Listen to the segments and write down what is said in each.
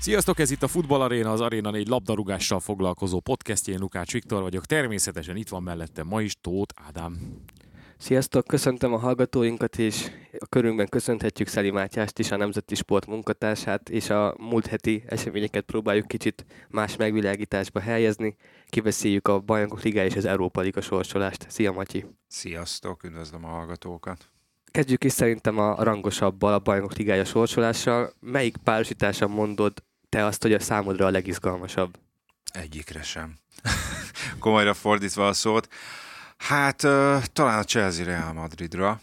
Sziasztok, ez itt a Futball Arena, az Arena 4 labdarúgással foglalkozó podcastje. Én Lukács Viktor vagyok. Természetesen itt van mellettem ma is Tóth Ádám. Sziasztok, köszöntöm a hallgatóinkat, és a körünkben köszönhetjük Szeli Mátyást is, a Nemzeti Sport munkatársát, és a múlt heti eseményeket próbáljuk kicsit más megvilágításba helyezni. Kiveszéljük a Bajnokok Liga és az Európa Liga sorsolást. Szia Matyi! Sziasztok, üdvözlöm a hallgatókat! Kezdjük is szerintem a rangosabbal, a Bajnok Ligája sorsolással. Melyik párosítása mondod te azt, hogy a számodra a legizgalmasabb? Egyikre sem. Komolyra fordítva a szót. Hát uh, talán a Chelsea Real Madridra.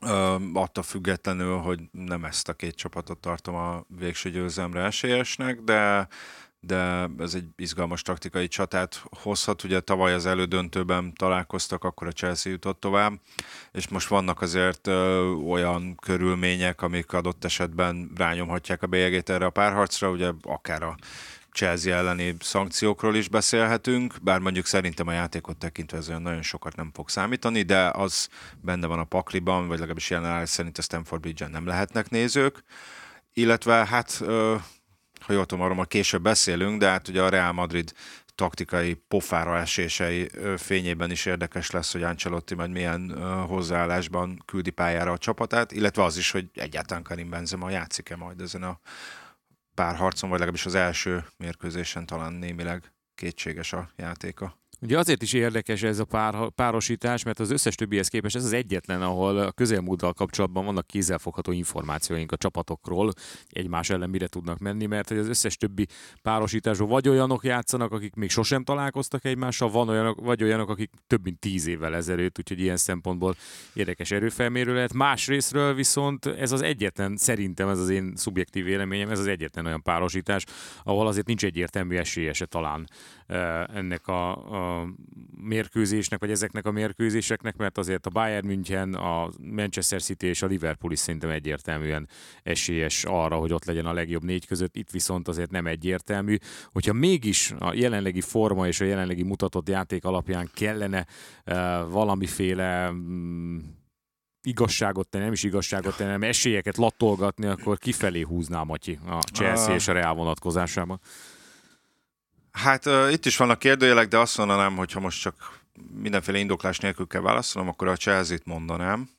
Uh, attól függetlenül, hogy nem ezt a két csapatot tartom a végső győzelemre esélyesnek, de de ez egy izgalmas taktikai csatát hozhat. Ugye tavaly az elődöntőben találkoztak, akkor a Chelsea jutott tovább, és most vannak azért ö, olyan körülmények, amik adott esetben rányomhatják a bélyegét erre a párharcra, ugye akár a Chelsea elleni szankciókról is beszélhetünk, bár mondjuk szerintem a játékot tekintve ez olyan nagyon sokat nem fog számítani, de az benne van a pakliban, vagy legalábbis jelen szerint a Stanford Bridge-en nem lehetnek nézők. Illetve hát ha jól tudom, arról majd később beszélünk, de hát ugye a Real Madrid taktikai pofára esései fényében is érdekes lesz, hogy Ancelotti majd milyen hozzáállásban küldi pályára a csapatát, illetve az is, hogy egyáltalán Karim Benzema játszik-e majd ezen a pár harcon, vagy legalábbis az első mérkőzésen talán némileg kétséges a játéka. Ugye azért is érdekes ez a pár, párosítás, mert az összes többihez képest ez az egyetlen, ahol a közelmúlttal kapcsolatban vannak kézzelfogható információink a csapatokról, egymás ellen mire tudnak menni, mert az összes többi párosításban vagy olyanok játszanak, akik még sosem találkoztak egymással, van olyanok, vagy olyanok, akik több mint tíz évvel ezelőtt, úgyhogy ilyen szempontból érdekes erőfelmérő lehet. Másrésztről viszont ez az egyetlen, szerintem ez az én szubjektív véleményem, ez az egyetlen olyan párosítás, ahol azért nincs egyértelmű esélyese talán eh, ennek a, a mérkőzésnek, vagy ezeknek a mérkőzéseknek, mert azért a Bayern München, a Manchester City és a Liverpool is szerintem egyértelműen esélyes arra, hogy ott legyen a legjobb négy között, itt viszont azért nem egyértelmű. Hogyha mégis a jelenlegi forma és a jelenlegi mutatott játék alapján kellene uh, valamiféle um, igazságot tenni, nem is igazságot tenni, hanem esélyeket latolgatni, akkor kifelé húzná Matyi a Chelsea és a Real vonatkozásában. Hát uh, itt is vannak kérdőjelek, de azt mondanám, hogy ha most csak mindenféle indoklás nélkül kell válaszolnom, akkor a Chelsea-t mondanám.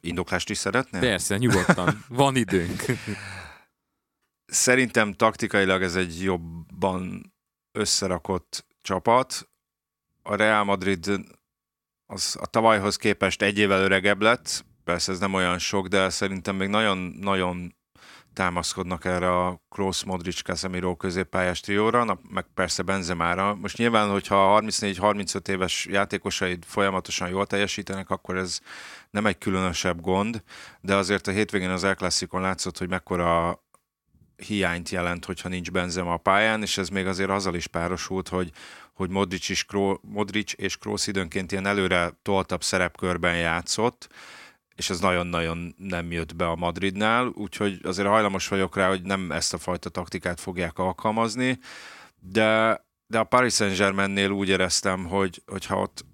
Indoklást is szeretnél? Persze, nyugodtan. Van időnk. Szerintem taktikailag ez egy jobban összerakott csapat. A Real Madrid az a tavalyhoz képest egy évvel öregebb lett, persze ez nem olyan sok, de szerintem még nagyon-nagyon támaszkodnak erre a Kroos, Modric, Casemiro középpályás trióra, na, meg persze Benzemára. Most nyilván, hogyha 34-35 éves játékosaid folyamatosan jól teljesítenek, akkor ez nem egy különösebb gond, de azért a hétvégén az El látszott, hogy mekkora hiányt jelent, hogyha nincs Benzema a pályán, és ez még azért azzal is párosult, hogy, hogy Modric, is, Modric és Kroos időnként ilyen előre toltabb szerepkörben játszott, és ez nagyon-nagyon nem jött be a Madridnál, úgyhogy azért hajlamos vagyok rá, hogy nem ezt a fajta taktikát fogják alkalmazni, de, de a Paris Saint-Germainnél úgy éreztem, hogy, hogyha ott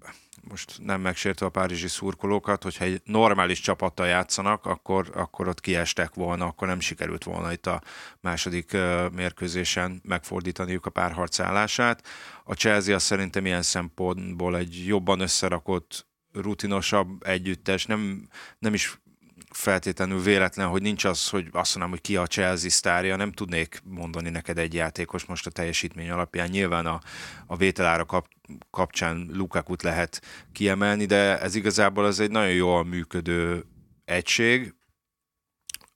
most nem megsértve a párizsi szurkolókat, hogyha egy normális csapattal játszanak, akkor, akkor ott kiestek volna, akkor nem sikerült volna itt a második mérkőzésen megfordítaniuk a párharcállását. A Chelsea azt szerintem ilyen szempontból egy jobban összerakott rutinosabb együttes, nem, nem is feltétlenül véletlen, hogy nincs az, hogy azt mondom, hogy ki a Chelsea sztárja, nem tudnék mondani neked egy játékos most a teljesítmény alapján. Nyilván a, a vételára kap, kapcsán Lukakut lehet kiemelni, de ez igazából az egy nagyon jól működő egység,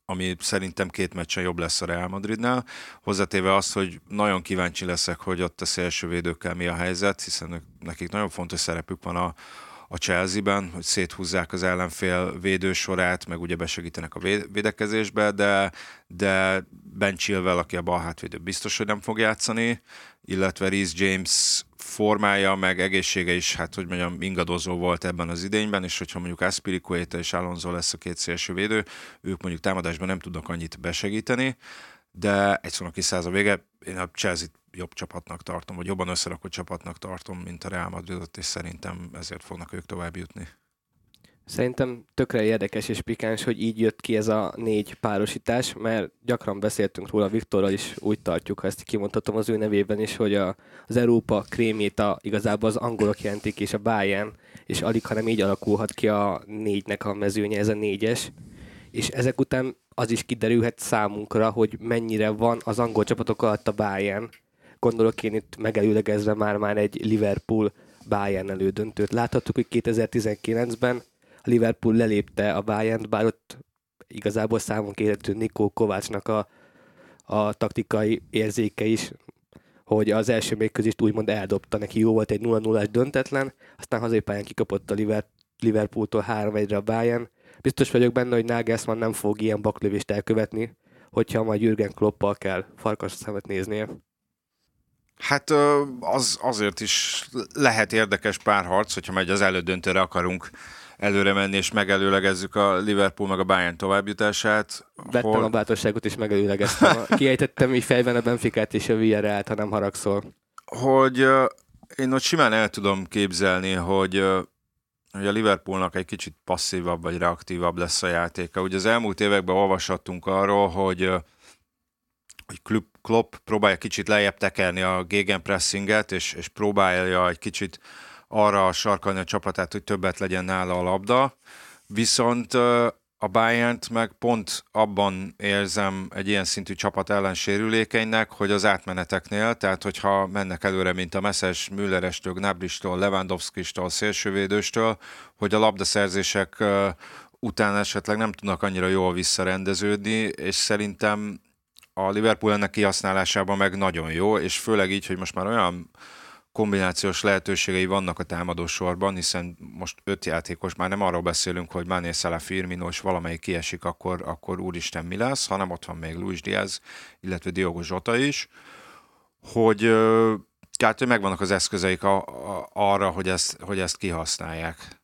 ami szerintem két meccsen jobb lesz a Real Madridnál. Hozzátéve azt, hogy nagyon kíváncsi leszek, hogy ott a szélső védőkkel mi a helyzet, hiszen nekik nagyon fontos szerepük van a, a Chelsea-ben, hogy széthúzzák az ellenfél védősorát, meg ugye besegítenek a védekezésbe, de, de Ben Chilwell, aki a bal hátvédő, biztos, hogy nem fog játszani, illetve Reece James formája, meg egészsége is, hát hogy mondjam, ingadozó volt ebben az idényben, és hogyha mondjuk Aspiricueta és Alonso lesz a két szélső védő, ők mondjuk támadásban nem tudnak annyit besegíteni, de egy szónak kiszáz a vége, én a Chelsea-t jobb csapatnak tartom, vagy jobban összerakott csapatnak tartom, mint a Real Madridot, és szerintem ezért fognak ők tovább jutni. Szerintem tökre érdekes és pikáns, hogy így jött ki ez a négy párosítás, mert gyakran beszéltünk róla Viktorral is, úgy tartjuk, ha ezt kimondhatom az ő nevében is, hogy a, az Európa kréméta igazából az angolok jelentik, és a Bayern, és alig, hanem így alakulhat ki a négynek a mezőnye, ez a négyes. És ezek után az is kiderülhet számunkra, hogy mennyire van az angol csapatok alatt a Bayern. Gondolok én itt megelőlegezve már-már egy Liverpool Bayern elődöntőt. Láthattuk, hogy 2019-ben a Liverpool lelépte a bayern bár ott igazából számon kérhető Nikó Kovácsnak a, a taktikai érzéke is, hogy az első mérkőzést úgymond eldobta, neki jó volt egy 0-0-as döntetlen, aztán hazépályán kikapott a Liverpooltól 3-1-re a Bayern. Biztos vagyok benne, hogy Nagelsmann nem fog ilyen baklövést elkövetni, hogyha majd Jürgen Kloppal kell farkas szemet néznie. Hát az azért is lehet érdekes párharc, hogyha megy az elődöntőre akarunk előre menni, és megelőlegezzük a Liverpool meg a Bayern továbbjutását. Vettem hol... a bátorságot, és megelőlegeztem. Kiejtettem így fejben a Benficát és a Villarreal-t, ha nem haragszol. Hogy én ott simán el tudom képzelni, hogy hogy a Liverpoolnak egy kicsit passzívabb vagy reaktívabb lesz a játéka. Ugye az elmúlt években olvashattunk arról, hogy hogy Klopp próbálja kicsit lejjebb tekerni a gegenpressinget, és, és próbálja egy kicsit arra sarkalni a csapatát, hogy többet legyen nála a labda. Viszont a bayern meg pont abban érzem egy ilyen szintű csapat ellen sérülékenynek, hogy az átmeneteknél, tehát hogyha mennek előre, mint a Messzes, Müllerestől, Gnabristól, Lewandowskistól, szélsővédőstől, hogy a labdaszerzések után esetleg nem tudnak annyira jól visszarendeződni, és szerintem a Liverpool ennek kihasználásában meg nagyon jó, és főleg így, hogy most már olyan kombinációs lehetőségei vannak a támadó sorban, hiszen most öt játékos, már nem arról beszélünk, hogy Mané, Salah, Firmino, és valamelyik kiesik, akkor, akkor úristen mi lesz, hanem ott van még Luis Diaz, illetve Diogo Zsota is, hogy tehát megvannak az eszközeik a, a, arra, hogy ezt, hogy ezt kihasználják.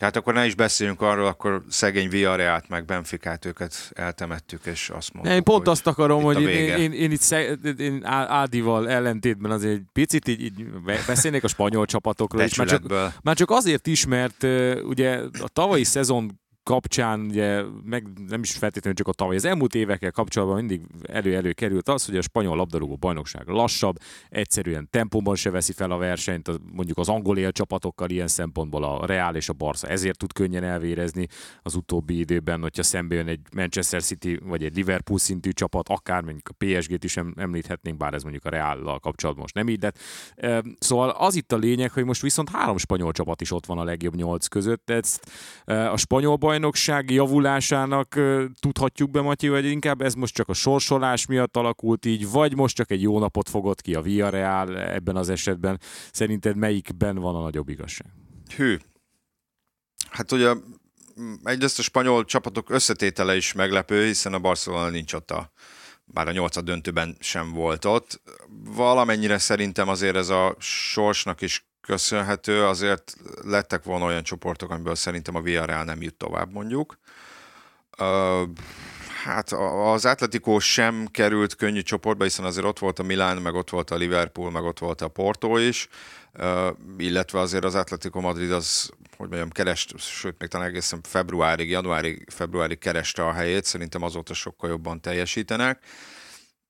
Tehát akkor ne is beszéljünk arról, akkor szegény Villarrealt meg Benficát őket eltemettük, és azt mondtuk, Én pont azt akarom, hogy én, én, én, itt szeg, én Ádival ellentétben azért egy picit így, így beszélnék a spanyol csapatokról is. Már csak, már csak azért is, mert ugye a tavalyi szezon kapcsán, ugye, meg nem is feltétlenül csak a tavaly, az elmúlt évekkel kapcsolatban mindig elő-elő került az, hogy a spanyol labdarúgó bajnokság lassabb, egyszerűen tempóban se veszi fel a versenyt, mondjuk az angol élcsapatokkal ilyen szempontból a Real és a Barca ezért tud könnyen elvérezni az utóbbi időben, hogyha szembe jön egy Manchester City vagy egy Liverpool szintű csapat, akár mondjuk a PSG-t is említhetnénk, bár ez mondjuk a Real-lal kapcsolatban most nem így, de szóval az itt a lényeg, hogy most viszont három spanyol csapat is ott van a legjobb nyolc között, ezt a spanyol bajnokság javulásának tudhatjuk be, Matyi, vagy inkább ez most csak a sorsolás miatt alakult így, vagy most csak egy jó napot fogott ki a Villarreal ebben az esetben. Szerinted melyikben van a nagyobb igazság? Hű. Hát ugye egyrészt a spanyol csapatok összetétele is meglepő, hiszen a Barcelona nincs ott a bár a nyolcad döntőben sem volt ott. Valamennyire szerintem azért ez a sorsnak is köszönhető, azért lettek volna olyan csoportok, amiből szerintem a Villarreal nem jut tovább mondjuk. Uh, hát az Atletico sem került könnyű csoportba, hiszen azért ott volt a Milán, meg ott volt a Liverpool, meg ott volt a Porto is, uh, illetve azért az Atletico Madrid az, hogy mondjam, kerest, sőt, még talán egészen februárig, januárig, februárig kereste a helyét, szerintem azóta sokkal jobban teljesítenek.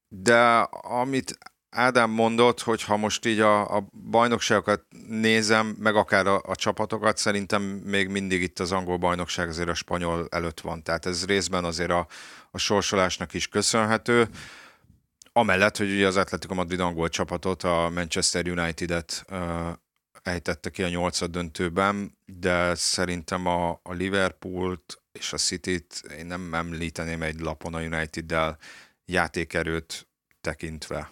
De amit Ádám mondott, hogy ha most így a, a bajnokságokat nézem, meg akár a, a csapatokat, szerintem még mindig itt az angol bajnokság azért a spanyol előtt van. Tehát ez részben azért a, a sorsolásnak is köszönhető. Amellett, hogy ugye az Atletico Madrid angol csapatot, a Manchester United-et uh, ejtette ki a nyolcad döntőben, de szerintem a, a Liverpoolt és a City-t én nem említeném egy lapon a United-del játékerőt tekintve.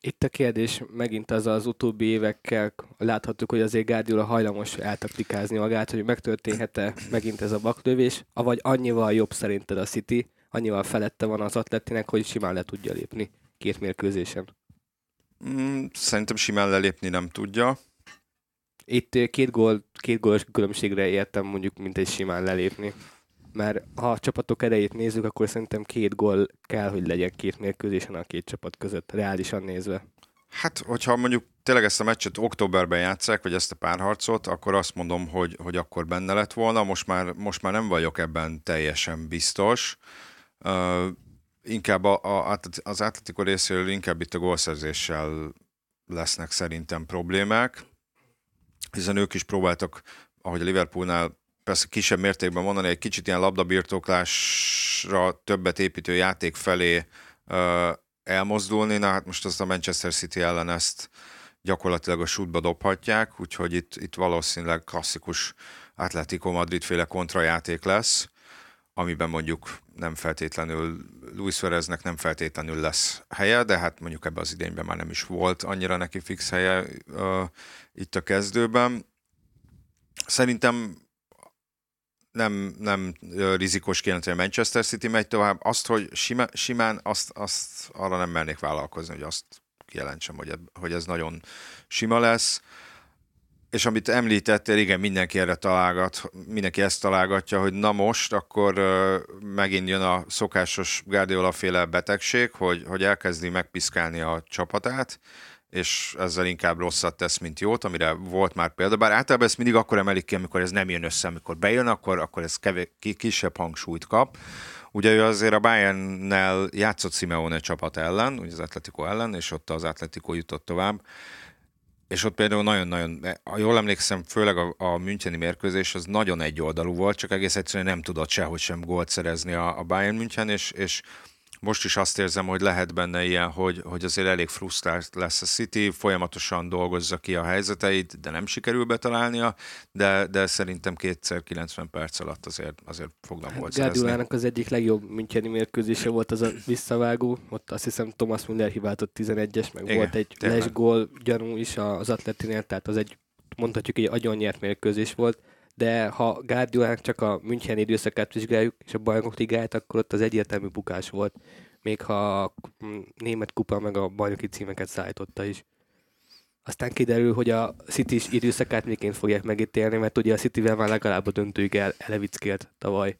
Itt a kérdés megint az az utóbbi évekkel láthattuk, hogy azért Guardiola hajlamos eltaktikázni magát, hogy megtörténhet-e megint ez a baklövés, avagy annyival jobb szerinted a City, annyival felette van az atletinek, hogy simán le tudja lépni két mérkőzésen. Mm, szerintem simán lelépni nem tudja. Itt két, gól, két gólos különbségre értem mondjuk, mint egy simán lelépni mert ha a csapatok erejét nézzük, akkor szerintem két gól kell, hogy legyen két mérkőzésen a két csapat között, reálisan nézve. Hát, hogyha mondjuk tényleg ezt a meccset októberben játszák, vagy ezt a párharcot, akkor azt mondom, hogy, hogy akkor benne lett volna. Most már, most már nem vagyok ebben teljesen biztos. Uh, inkább a, a, az Atletico részéről inkább itt a gólszerzéssel lesznek szerintem problémák, hiszen ők is próbáltak, ahogy a Liverpoolnál persze kisebb mértékben mondani, egy kicsit ilyen labdabirtoklásra többet építő játék felé uh, elmozdulni, na hát most azt a Manchester City ellen ezt gyakorlatilag a sútba dobhatják, úgyhogy itt, itt valószínűleg klasszikus Atletico Madrid féle kontrajáték lesz, amiben mondjuk nem feltétlenül Luis Suareznek nem feltétlenül lesz helye, de hát mondjuk ebben az idényben már nem is volt annyira neki fix helye uh, itt a kezdőben. Szerintem nem, nem rizikos kijelenteni, hogy Manchester City megy tovább. Azt, hogy sima, simán, azt, azt arra nem mernék vállalkozni, hogy azt kijelentsem, hogy, hogy ez nagyon sima lesz. És amit említettél, igen, mindenki erre találgat, mindenki ezt találgatja, hogy na most, akkor megint jön a szokásos Guardiola féle betegség, hogy, hogy elkezdi megpiszkálni a csapatát, és ezzel inkább rosszat tesz, mint jót, amire volt már példa. Bár általában ezt mindig akkor emelik ki, amikor ez nem jön össze, amikor bejön, akkor, akkor ez kevés, kisebb hangsúlyt kap. Ugye ő azért a Bayernnel játszott Simeone csapat ellen, ugye az Atletico ellen, és ott az Atletico jutott tovább. És ott például nagyon-nagyon, ha jól emlékszem, főleg a, a Müncheni mérkőzés az nagyon egyoldalú volt, csak egész egyszerűen nem tudott sehogy sem gólt szerezni a, a Bayern München, és, és most is azt érzem, hogy lehet benne ilyen, hogy, hogy azért elég frusztrált lesz a City, folyamatosan dolgozza ki a helyzeteit, de nem sikerül betalálnia, de, de szerintem kétszer 90 perc alatt azért, azért fognak volt Guardiolának az egyik legjobb Müncheni mérkőzése volt az a visszavágó, ott azt hiszem Thomas Müller hibátott 11-es, meg Igen, volt egy lesgól gyanú is az Atletinél, tehát az egy mondhatjuk egy agyonnyert mérkőzés volt, de ha Guardiolának csak a München időszakát vizsgáljuk, és a bajnok ligáját, akkor ott az egyértelmű bukás volt, még ha a német kupa meg a bajnoki címeket szállította is. Aztán kiderül, hogy a City időszakát miként fogják megítélni, mert ugye a Cityvel már legalább a döntőig el, elevickélt tavaly.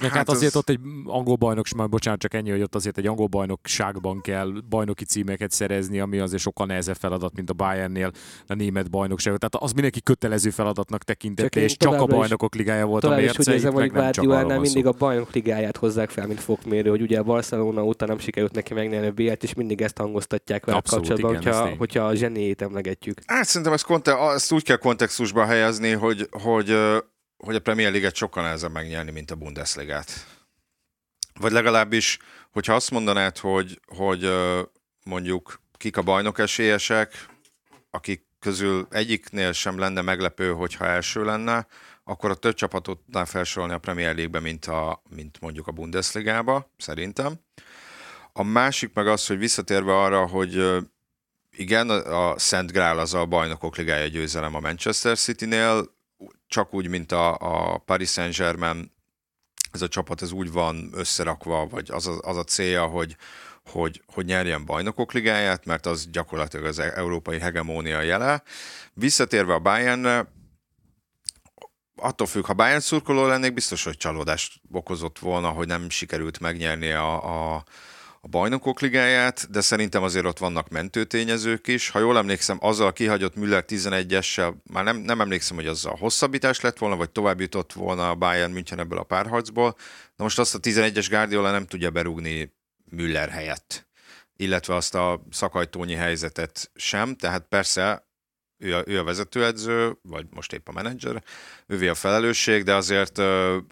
Meg hát, hát azért az... ott egy angol bajnokság, bocsánat, csak ennyi, hogy ott azért egy angol bajnokságban kell bajnoki címeket szerezni, ami azért sokkal nehezebb feladat, mint a Bayernnél a német bajnokság. Tehát az mindenki kötelező feladatnak tekintette, és csak a bajnokok ligája volt a mérce, is, hogy meg nem mindig a bajnok ligáját hozzák fel, mint fokmérő, hogy ugye a Barcelona óta nem sikerült neki megnyerni a b és mindig ezt hangoztatják vele Abszolút, kapcsolatban, igen, hogyha, hogyha a zsenéjét emlegetjük. Hát szerintem ezt, konte- ezt úgy kell kontextusba helyezni, hogy, hogy hogy a Premier League-et sokkal nehezebb megnyerni, mint a Bundesligát. Vagy legalábbis, hogyha azt mondanád, hogy, hogy mondjuk kik a bajnok esélyesek, akik közül egyiknél sem lenne meglepő, hogyha első lenne, akkor a több csapatot tudnám felsorolni a Premier League-be, mint, a, mint mondjuk a Bundesligába, szerintem. A másik meg az, hogy visszatérve arra, hogy igen, a Szent Grál az a bajnokok ligája győzelem a Manchester City-nél, csak úgy, mint a, a Paris Saint-Germain, ez a csapat ez úgy van összerakva, vagy az a, az a célja, hogy, hogy, hogy nyerjen bajnokok ligáját, mert az gyakorlatilag az európai hegemónia jele. Visszatérve a Bayernre, attól függ, ha Bayern szurkoló lennék, biztos, hogy csalódást okozott volna, hogy nem sikerült megnyerni a, a, a bajnokok ligáját, de szerintem azért ott vannak mentőtényezők is. Ha jól emlékszem, azzal kihagyott Müller 11-essel, már nem, nem emlékszem, hogy azzal hosszabbítás lett volna, vagy tovább jutott volna a Bayern München ebből a párharcból. Na most azt a 11-es Guardiola nem tudja berúgni Müller helyett, illetve azt a szakajtónyi helyzetet sem, tehát persze ő a, ő a vezetőedző, vagy most épp a menedzser, ővé a felelősség, de azért,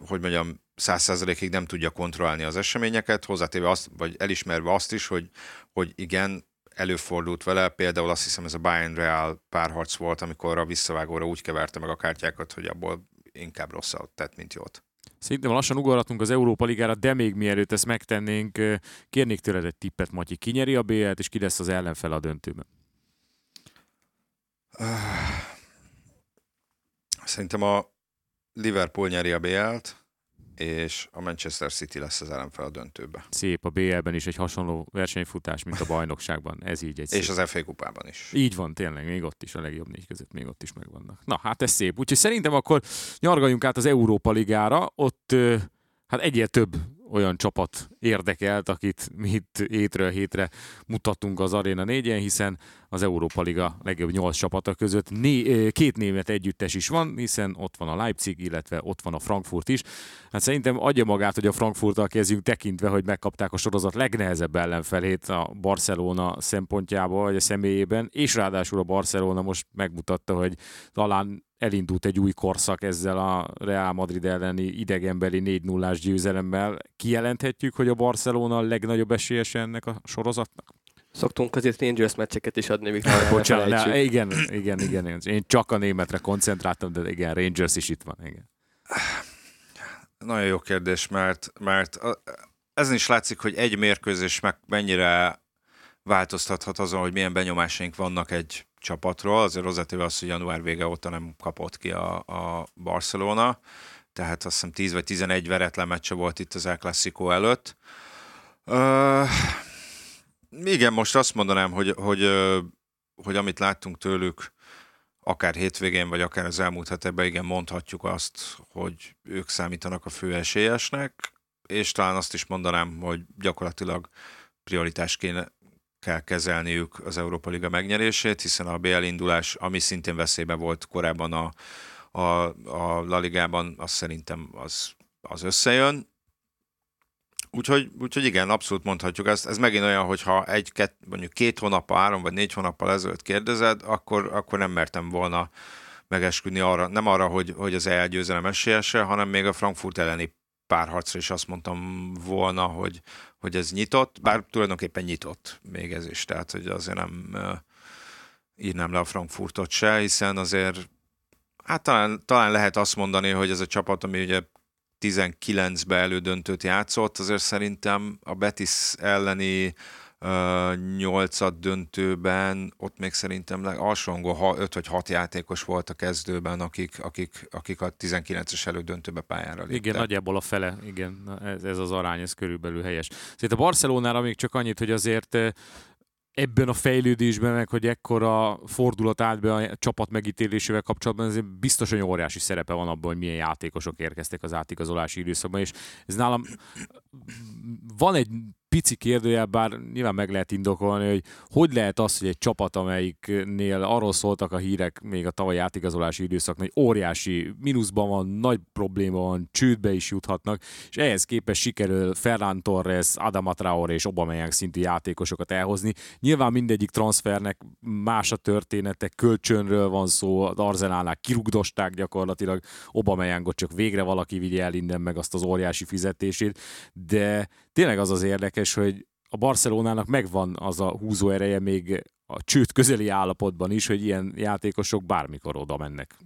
hogy mondjam, száz százalékig nem tudja kontrollálni az eseményeket, hozzátéve azt, vagy elismerve azt is, hogy, hogy igen, előfordult vele, például azt hiszem ez a Bayern Real párharc volt, amikor a visszavágóra úgy keverte meg a kártyákat, hogy abból inkább rosszat tett, mint jót. Szerintem lassan ugorhatunk az Európa Ligára, de még mielőtt ezt megtennénk, kérnék tőled egy tippet, Matyi. Ki nyeri a BL-t, és ki lesz az ellenfel a döntőben? Szerintem a Liverpool nyeri a BL-t, és a Manchester City lesz az ellenfel a döntőbe. Szép, a BL-ben is egy hasonló versenyfutás, mint a bajnokságban. Ez így egy És szép. az FA kupában is. Így van, tényleg, még ott is a legjobb négy között, még ott is megvannak. Na, hát ez szép. Úgyhogy szerintem akkor nyargaljunk át az Európa Ligára, ott hát egyél több olyan csapat érdekelt, akit mi itt hétről hétre mutatunk az Arena 4-en, hiszen az Európa Liga legjobb nyolc csapata között né- két német együttes is van, hiszen ott van a Leipzig, illetve ott van a Frankfurt is. Hát szerintem adja magát, hogy a Frankfurttal kezdjünk tekintve, hogy megkapták a sorozat legnehezebb ellenfelét a Barcelona szempontjából, vagy a személyében, és ráadásul a Barcelona most megmutatta, hogy talán elindult egy új korszak ezzel a Real Madrid elleni idegenbeli 4 0 győzelemmel. Kijelenthetjük, hogy a Barcelona a legnagyobb esélyese ennek a sorozatnak? Szoktunk azért Rangers meccseket is adni, mikor Bocsánat, ne, igen, igen, igen, Én csak a németre koncentráltam, de igen, Rangers is itt van, igen. Nagyon jó kérdés, mert, mert ezen is látszik, hogy egy mérkőzés meg mennyire változtathat azon, hogy milyen benyomásaink vannak egy csapatról. Azért hozzátéve az, hogy január vége óta nem kapott ki a, a Barcelona, tehát azt hiszem 10 vagy 11 veretlen meccse volt itt az El Clasico előtt. Uh, igen, most azt mondanám, hogy, hogy, hogy amit láttunk tőlük, akár hétvégén, vagy akár az elmúlt hetekben, igen, mondhatjuk azt, hogy ők számítanak a fő esélyesnek, és talán azt is mondanám, hogy gyakorlatilag prioritás kéne, kell kezelniük az Európa Liga megnyerését, hiszen a BL indulás, ami szintén veszélybe volt korábban a, a, a La Ligában, az szerintem az, az összejön. Úgyhogy, úgyhogy igen, abszolút mondhatjuk ezt. Ez megint olyan, hogyha egy, két, mondjuk két hónappal, három vagy négy hónappal ezelőtt kérdezed, akkor, akkor nem mertem volna megesküdni arra, nem arra, hogy, hogy az elgyőzelem esélyese, hanem még a Frankfurt elleni párharcra is azt mondtam volna, hogy, hogy ez nyitott, bár tulajdonképpen nyitott még ez is, tehát hogy azért nem írnám le a Frankfurtot se, hiszen azért hát talán, talán lehet azt mondani, hogy ez a csapat, ami ugye 19-be elődöntőt játszott, azért szerintem a Betis elleni nyolcad döntőben, ott még szerintem alsóangol 5 vagy 6 játékos volt a kezdőben, akik, akik, akik a 19-es elődöntőbe pályára léptek. Igen, nagyjából a fele, igen, ez, ez az arány, ez körülbelül helyes. Szerintem a Barcelonára még csak annyit, hogy azért ebben a fejlődésben, meg hogy ekkora fordulat állt be a csapat megítélésével kapcsolatban, ez biztos, hogy óriási szerepe van abban, hogy milyen játékosok érkeztek az átigazolási időszakban, és ez nálam van egy pici kérdőjel, bár nyilván meg lehet indokolni, hogy hogy lehet az, hogy egy csapat, amelyiknél arról szóltak a hírek még a tavalyi átigazolási időszakban, hogy óriási mínuszban van, nagy probléma van, csődbe is juthatnak, és ehhez képest sikerül Ferran Torres, Adama Traore és Aubameyang szintű játékosokat elhozni. Nyilván mindegyik transfernek más a története, kölcsönről van szó, az Arzenálnál kirugdosták gyakorlatilag, Aubameyangot csak végre valaki vigye el innen meg azt az óriási fizetését, de tényleg az az érdekes, hogy a Barcelonának megvan az a húzó ereje még a csőd közeli állapotban is, hogy ilyen játékosok bármikor oda mennek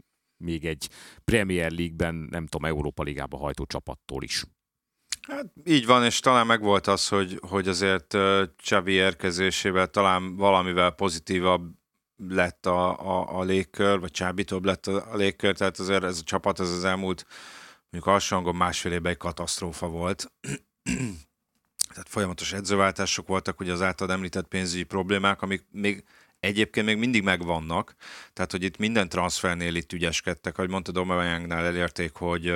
még egy Premier League-ben, nem tudom, Európa Ligába hajtó csapattól is. Hát így van, és talán megvolt az, hogy, hogy azért Csavi érkezésével talán valamivel pozitívabb lett a, a, a légkör, vagy csábítóbb lett a, a légkör, tehát azért ez a csapat ez az elmúlt mondjuk alsóangon másfél évben egy katasztrófa volt tehát folyamatos edzőváltások voltak, ugye az általad említett pénzügyi problémák, amik még egyébként még mindig megvannak, tehát hogy itt minden transfernél itt ügyeskedtek, ahogy mondta Domayangnál elérték, hogy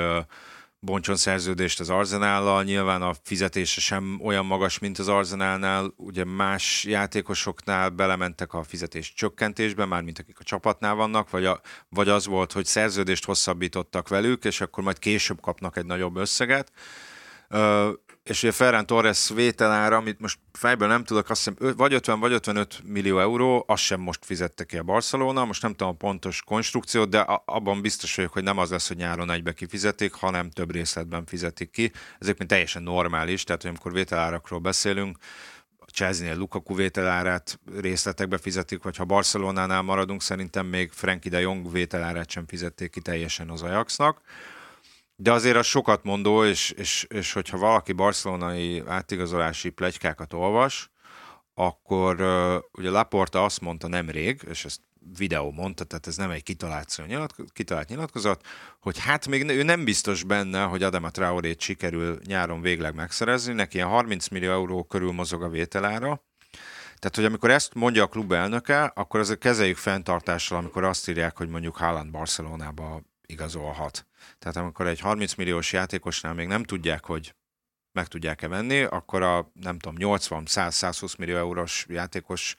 bontson szerződést az Arzenállal, nyilván a fizetése sem olyan magas, mint az Arzenálnál, ugye más játékosoknál belementek a fizetés csökkentésbe, már mint akik a csapatnál vannak, vagy, a, vagy az volt, hogy szerződést hosszabbítottak velük, és akkor majd később kapnak egy nagyobb összeget és ugye Ferran Torres vételára, amit most fejből nem tudok, azt hiszem vagy 50 vagy 55 millió euró, azt sem most fizette ki a Barcelona, most nem tudom a pontos konstrukciót, de abban biztos vagyok, hogy nem az lesz, hogy nyáron egybe kifizetik, hanem több részletben fizetik ki. Ezek mint teljesen normális, tehát hogy amikor vételárakról beszélünk, a Chelsea-nél Lukaku vételárát részletekbe fizetik, vagy ha Barcelonánál maradunk, szerintem még Frankie de Jong vételárát sem fizették ki teljesen az Ajaxnak. De azért az sokat mondó, és, és, és hogyha valaki barcelonai átigazolási plegykákat olvas, akkor ugye Laporta azt mondta nemrég, és ezt videó mondta, tehát ez nem egy kitalált, nyilatkozat, kitalált nyilatkozat, hogy hát még ő nem biztos benne, hogy Adama Traorét sikerül nyáron végleg megszerezni, neki ilyen 30 millió euró körül mozog a vételára, tehát, hogy amikor ezt mondja a klub elnöke, akkor azért kezeljük fenntartással, amikor azt írják, hogy mondjuk Haaland Barcelonába igazolhat. Tehát amikor egy 30 milliós játékosnál még nem tudják, hogy meg tudják-e venni, akkor a nem tudom, 80-100-120 millió eurós játékos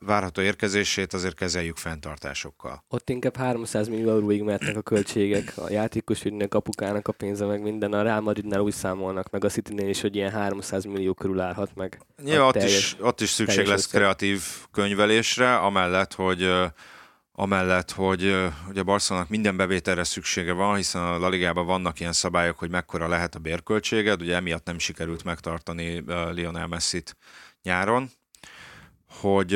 várható érkezését azért kezeljük fenntartásokkal. Ott inkább 300 millió euróig mehetnek a költségek, a játékos ügynek, apukának a pénze, meg minden. A Real Madridnál úgy számolnak, meg a city is, hogy ilyen 300 millió körül állhat meg. Nyilván ott, is, ott is szükség lesz kreatív könyvelésre, amellett, hogy amellett, hogy ugye Barcelonának minden bevételre szüksége van, hiszen a La Ligában vannak ilyen szabályok, hogy mekkora lehet a bérköltséged, ugye emiatt nem sikerült megtartani Lionel Messi-t nyáron, hogy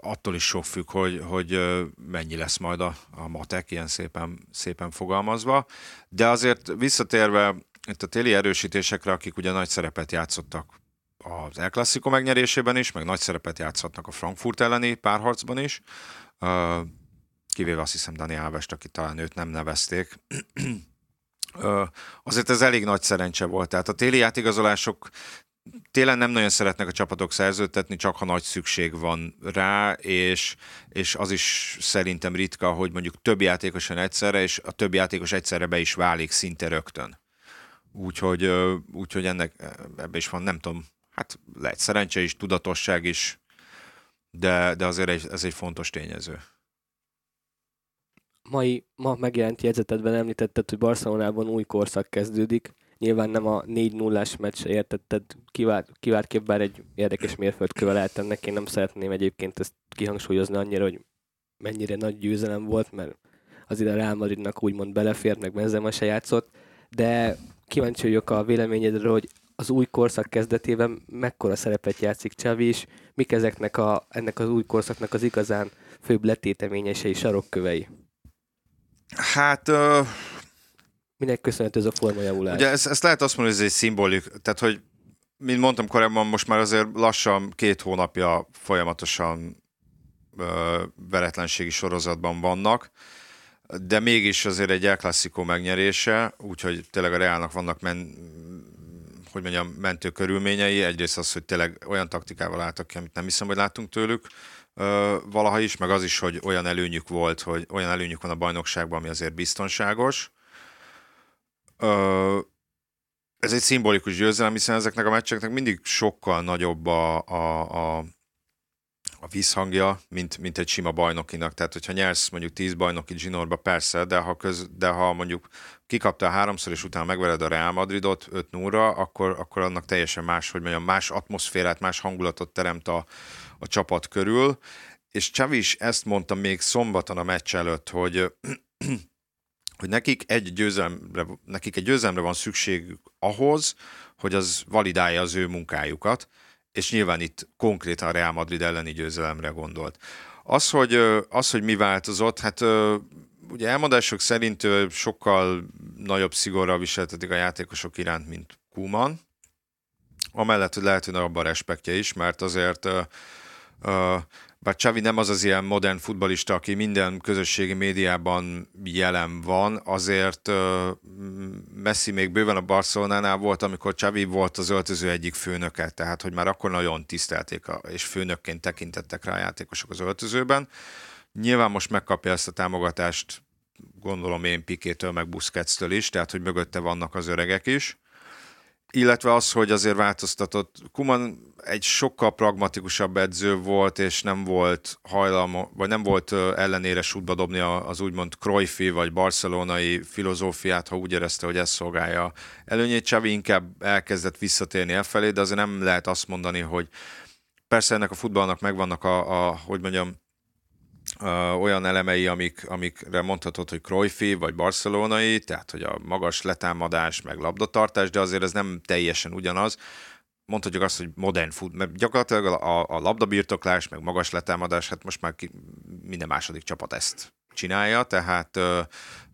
attól is sok függ, hogy, hogy mennyi lesz majd a, a matek, ilyen szépen, szépen fogalmazva. De azért visszatérve itt a téli erősítésekre, akik ugye nagy szerepet játszottak az El Clasico megnyerésében is, meg nagy szerepet játszhatnak a Frankfurt elleni párharcban is, kivéve azt hiszem Dani Alvest, aki talán őt nem nevezték. Azért ez elég nagy szerencse volt. Tehát a téli játigazolások télen nem nagyon szeretnek a csapatok szerződtetni, csak ha nagy szükség van rá, és, és az is szerintem ritka, hogy mondjuk több játékosan egyszerre, és a több játékos egyszerre be is válik szinte rögtön. Úgyhogy, úgyhogy ennek ebbe is van, nem tudom, hát lehet szerencse is, tudatosság is, de, de azért ez egy fontos tényező. Mai, ma megjelent jegyzetedben említetted, hogy Barcelonában új korszak kezdődik Nyilván nem a 4-0-ás meccsre értetted, kivárt, kiváltképp bár egy érdekes mérföldköve lehet ennek. Én nem szeretném egyébként ezt kihangsúlyozni annyira, hogy mennyire nagy győzelem volt, mert az ide Real Madridnak úgymond belefért, meg Benzema se játszott, de kíváncsi vagyok a véleményedre, hogy az új korszak kezdetében mekkora szerepet játszik Csavi, és mik ezeknek a, ennek az új korszaknak az igazán főbb letéteményesei, sarokkövei? Hát uh, Minek köszönhető ez a formajavulás? Ugye ezt, ezt lehet azt mondani, hogy ez egy szimbolik, tehát hogy mint mondtam korábban, most már azért lassan két hónapja folyamatosan ö, veretlenségi sorozatban vannak, de mégis azért egy El Clasico megnyerése, úgyhogy tényleg a Reálnak vannak men, hogy mondjam, mentő körülményei. Egyrészt az, hogy tényleg olyan taktikával álltak ki, amit nem hiszem, hogy láttunk tőlük valaha is, meg az is, hogy olyan előnyük volt, hogy olyan előnyük van a bajnokságban, ami azért biztonságos ez egy szimbolikus győzelem, hiszen ezeknek a meccseknek mindig sokkal nagyobb a, a, a, a visszhangja, mint, mint egy sima bajnokinak. Tehát, hogyha nyersz mondjuk 10 bajnoki zsinórba, persze, de ha, köz, de ha mondjuk kikaptál háromszor, és utána megvered a Real Madridot 5 0 akkor, akkor annak teljesen más, hogy mondjam, más atmoszférát, más hangulatot teremt a, a csapat körül. És Csavi ezt mondta még szombaton a meccs előtt, hogy hogy nekik egy győzelemre, nekik egy győzelemre van szükségük ahhoz, hogy az validálja az ő munkájukat, és nyilván itt konkrétan Real Madrid elleni győzelemre gondolt. Az, hogy, az, hogy mi változott, hát ugye elmondások szerint sokkal nagyobb szigorral viseltetik a játékosok iránt, mint Kuman. Amellett, hogy lehet, hogy nagyobb a respektje is, mert azért bár Csavi nem az az ilyen modern futbalista, aki minden közösségi médiában jelen van, azért Messi még bőven a Barcelonánál volt, amikor Csavi volt az öltöző egyik főnöke, tehát hogy már akkor nagyon tisztelték és főnökként tekintettek rá a játékosok az öltözőben. Nyilván most megkapja ezt a támogatást, gondolom én Pikétől, meg Busquets-től is, tehát hogy mögötte vannak az öregek is illetve az, hogy azért változtatott. Kuman egy sokkal pragmatikusabb edző volt, és nem volt hajlam, vagy nem volt ellenére sútba dobni az úgymond Cruyffi vagy barcelonai filozófiát, ha úgy érezte, hogy ez szolgálja előnyét. Csavi inkább elkezdett visszatérni elfelé, de azért nem lehet azt mondani, hogy persze ennek a futballnak megvannak a, a hogy mondjam, olyan elemei, amik, amikre mondhatod, hogy Cruyffi vagy barcelonai, tehát hogy a magas letámadás, meg labdatartás, de azért ez nem teljesen ugyanaz. Mondhatjuk azt, hogy modern food, mert gyakorlatilag a, a labdabirtoklás, meg magas letámadás, hát most már ki, minden második csapat ezt csinálja, tehát ö,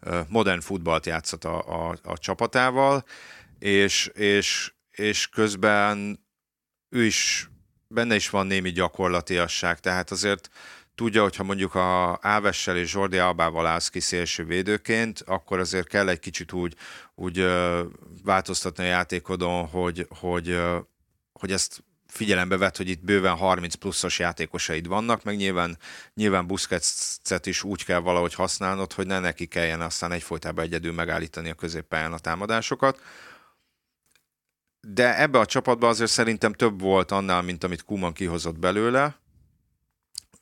ö, modern futballt játszott a, a, a csapatával, és, és, és közben ő is, benne is van némi gyakorlatiasság, tehát azért tudja, hogyha mondjuk a Ávessel és Zsordi Albával állsz ki szélső védőként, akkor azért kell egy kicsit úgy, úgy változtatni a játékodon, hogy, hogy, hogy ezt figyelembe vett, hogy itt bőven 30 pluszos játékosaid vannak, meg nyilván, nyilván Busquets-et is úgy kell valahogy használnod, hogy ne neki kelljen aztán egyfolytában egyedül megállítani a középpályán a támadásokat. de ebbe a csapatban azért szerintem több volt annál, mint amit Kuman kihozott belőle.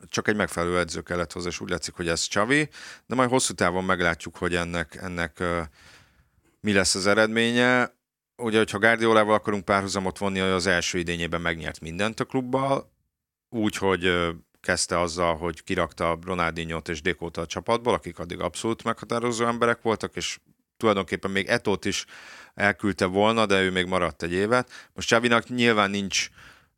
Csak egy megfelelő edző kellett hozzá, és úgy látszik, hogy ez Csavi, de majd hosszú távon meglátjuk, hogy ennek, ennek mi lesz az eredménye. Ugye, hogyha Guardiolával akarunk párhuzamot vonni, az első idényében megnyert mindent a klubbal, úgyhogy kezdte azzal, hogy kirakta Ronaldinho-t és Dekóta a csapatból, akik addig abszolút meghatározó emberek voltak, és tulajdonképpen még Etót is elküldte volna, de ő még maradt egy évet. Most Csavinak nyilván nincs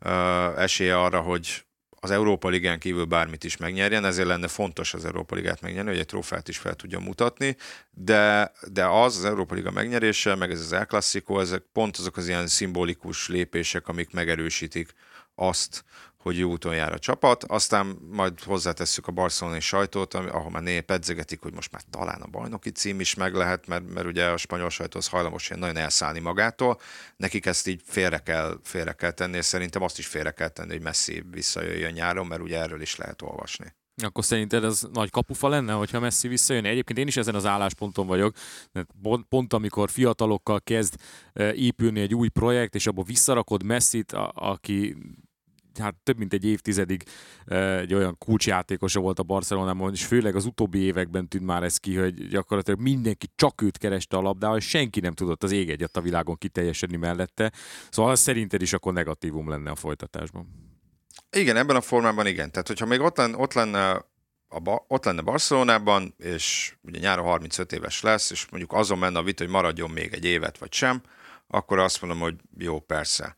uh, esélye arra, hogy az Európa Ligán kívül bármit is megnyerjen, ezért lenne fontos az Európa Ligát megnyerni, hogy egy trófát is fel tudja mutatni, de, de az, az Európa Liga megnyerése, meg ez az El Clasico, ezek pont azok az ilyen szimbolikus lépések, amik megerősítik azt, hogy jó úton jár a csapat, aztán majd hozzátesszük a barcelonai sajtót, ahol már néha pedzegetik, hogy most már talán a bajnoki cím is meg lehet, mert, mert ugye a spanyol sajtó az hajlamos ilyen nagyon elszállni magától, nekik ezt így félre kell, félre kell tenni, és szerintem azt is félre kell tenni, hogy Messi visszajöjjön nyáron, mert ugye erről is lehet olvasni. Akkor szerinted ez nagy kapufa lenne, hogyha Messi visszajön? Egyébként én is ezen az állásponton vagyok, pont, pont amikor fiatalokkal kezd eh, épülni egy új projekt, és abból visszarakod Messit, a, aki hát több mint egy évtizedig egy olyan kulcsjátékosa volt a Barcelonában, és főleg az utóbbi években tűnt már ez ki, hogy gyakorlatilag mindenki csak őt kereste a labdával, és senki nem tudott az ég egyet a világon kiteljesedni mellette. Szóval szerinted is akkor negatívum lenne a folytatásban. Igen, ebben a formában igen. Tehát, hogyha még ott lenne, ott lenne a ba, ott lenne Barcelonában, és ugye nyáron 35 éves lesz, és mondjuk azon menne a vita, hogy maradjon még egy évet, vagy sem, akkor azt mondom, hogy jó, persze.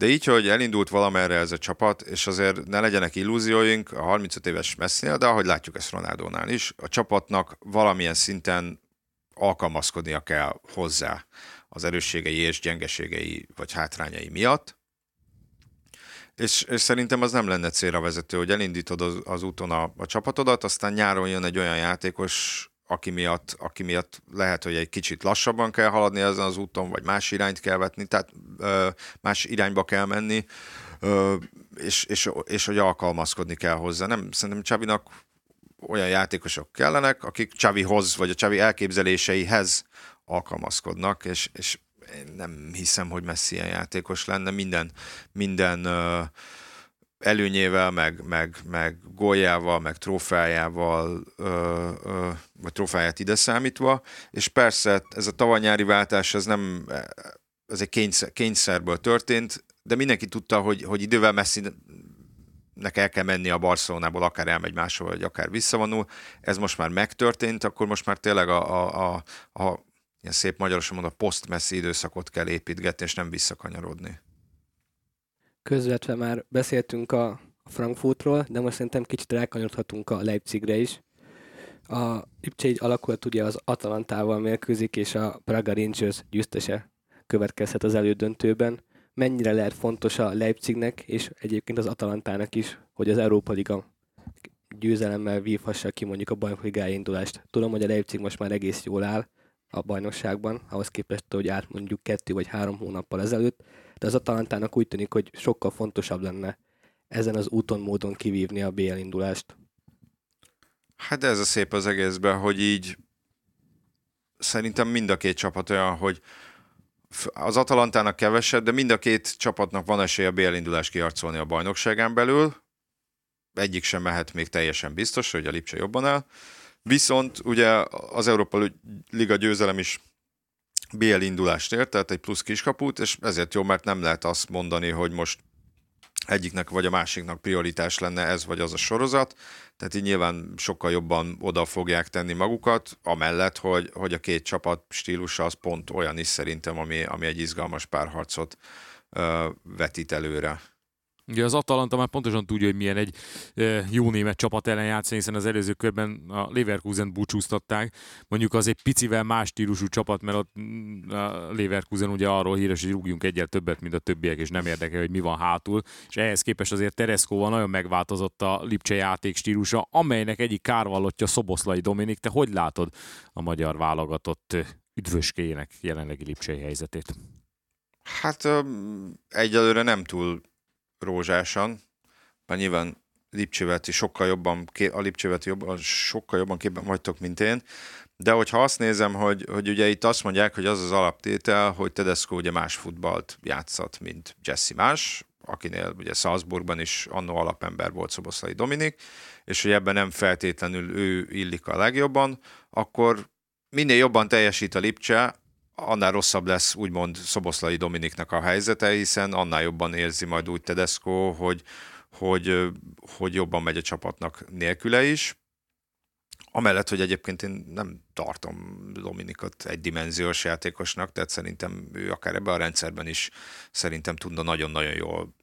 De így, hogy elindult valamerre ez a csapat, és azért ne legyenek illúzióink a 35 éves messzinél, de ahogy látjuk ezt Ronaldónál is, a csapatnak valamilyen szinten alkalmazkodnia kell hozzá az erősségei és gyengeségei vagy hátrányai miatt. És, és szerintem az nem lenne célra vezető, hogy elindítod az, az úton a, a csapatodat, aztán nyáron jön egy olyan játékos, aki miatt, aki miatt lehet, hogy egy kicsit lassabban kell haladni ezen az úton, vagy más irányt kell vetni, tehát ö, más irányba kell menni, ö, és, és, és hogy alkalmazkodni kell hozzá. Nem, szerintem Csavinak olyan játékosok kellenek, akik Csavihoz, vagy a Csavi elképzeléseihez alkalmazkodnak, és, és én nem hiszem, hogy Messi ilyen játékos lenne. Minden, minden uh, előnyével, meg, meg, meg góljával, meg trófájával, ö, ö, vagy trófáját ide számítva, és persze ez a tavanyári váltás, ez nem, ez egy kényszer, kényszerből történt, de mindenki tudta, hogy, hogy idővel Messi nek el kell menni a Barcelonából, akár elmegy máshol, vagy akár visszavonul. Ez most már megtörtént, akkor most már tényleg a, a, a, a ilyen szép magyarosan mondva, post-Messi időszakot kell építgetni, és nem visszakanyarodni közvetve már beszéltünk a Frankfurtról, de most szerintem kicsit rákanyarodhatunk a Leipzigre is. A Lipcse alakulat ugye az Atalantával mérkőzik, és a Praga Rangers győztese következhet az elődöntőben. Mennyire lehet fontos a Leipzignek, és egyébként az Atalantának is, hogy az Európa Liga győzelemmel vívhassa ki mondjuk a bajnokligája indulást. Tudom, hogy a Leipzig most már egész jól áll a bajnokságban, ahhoz képest, hogy át mondjuk kettő vagy három hónappal ezelőtt, de az Atalantának úgy tűnik, hogy sokkal fontosabb lenne ezen az úton módon kivívni a BL indulást. Hát ez a szép az egészben, hogy így szerintem mind a két csapat olyan, hogy az Atalantának kevesebb, de mind a két csapatnak van esélye a BL indulás kiarcolni a bajnokságán belül. Egyik sem mehet még teljesen biztos, hogy a Lipcse jobban áll. Viszont ugye az Európa Liga győzelem is BL indulást ért, tehát egy plusz kiskaput, és ezért jó, mert nem lehet azt mondani, hogy most egyiknek vagy a másiknak prioritás lenne ez vagy az a sorozat, tehát így nyilván sokkal jobban oda fogják tenni magukat, amellett, hogy, hogy a két csapat stílusa az pont olyan is szerintem, ami, ami egy izgalmas párharcot ö, vetít előre. Ugye az Atalanta már pontosan tudja, hogy milyen egy jó német csapat ellen játszani, hiszen az előző körben a Leverkusen búcsúztatták. Mondjuk az egy picivel más stílusú csapat, mert ott mm, a Leverkusen ugye arról híres, hogy rúgjunk egyel többet, mint a többiek, és nem érdekel, hogy mi van hátul. És ehhez képest azért Tereszkóval nagyon megváltozott a Lipcse játék stílusa, amelynek egyik kárvallottja Szoboszlai Dominik. Te hogy látod a magyar válogatott üdvöskéjének jelenlegi Lipcsei helyzetét? Hát egyelőre nem túl rózsásan, mert nyilván Lipcsévet is sokkal jobban, a Lipcsévet jobban, sokkal jobban képben vagytok, mint én, de hogyha azt nézem, hogy, hogy ugye itt azt mondják, hogy az az alaptétel, hogy Tedesco ugye más futballt játszat, mint Jesse más, akinél ugye Salzburgban is annó alapember volt Szoboszlai Dominik, és hogy ebben nem feltétlenül ő illik a legjobban, akkor minél jobban teljesít a Lipcse, annál rosszabb lesz úgymond Szoboszlai Dominiknak a helyzete, hiszen annál jobban érzi majd úgy Tedesco, hogy, hogy, hogy jobban megy a csapatnak nélküle is. Amellett, hogy egyébként én nem tartom Dominikot egy dimenziós játékosnak, tehát szerintem ő akár ebben a rendszerben is szerintem tudna nagyon-nagyon jól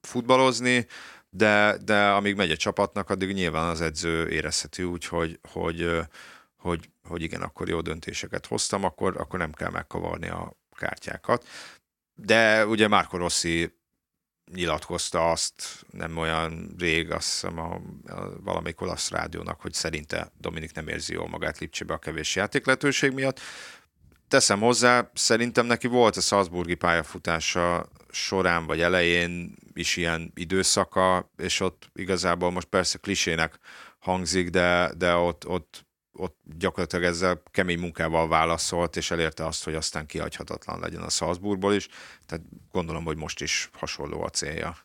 futballozni, de, de amíg megy a csapatnak, addig nyilván az edző érezheti úgy, hogy, hogy, hogy, hogy igen, akkor jó döntéseket hoztam, akkor, akkor nem kell megkavarni a kártyákat. De ugye Márko Rossi nyilatkozta azt nem olyan rég, azt hiszem a, a valamelyik olasz rádiónak, hogy szerinte Dominik nem érzi jól magát Lipcsébe a kevés játék lehetőség miatt. Teszem hozzá, szerintem neki volt a Salzburgi pályafutása során vagy elején is ilyen időszaka, és ott igazából most persze klisének hangzik, de, de ott, ott, ott gyakorlatilag ezzel kemény munkával válaszolt, és elérte azt, hogy aztán kihagyhatatlan legyen a Salzburgból is, tehát gondolom, hogy most is hasonló a célja.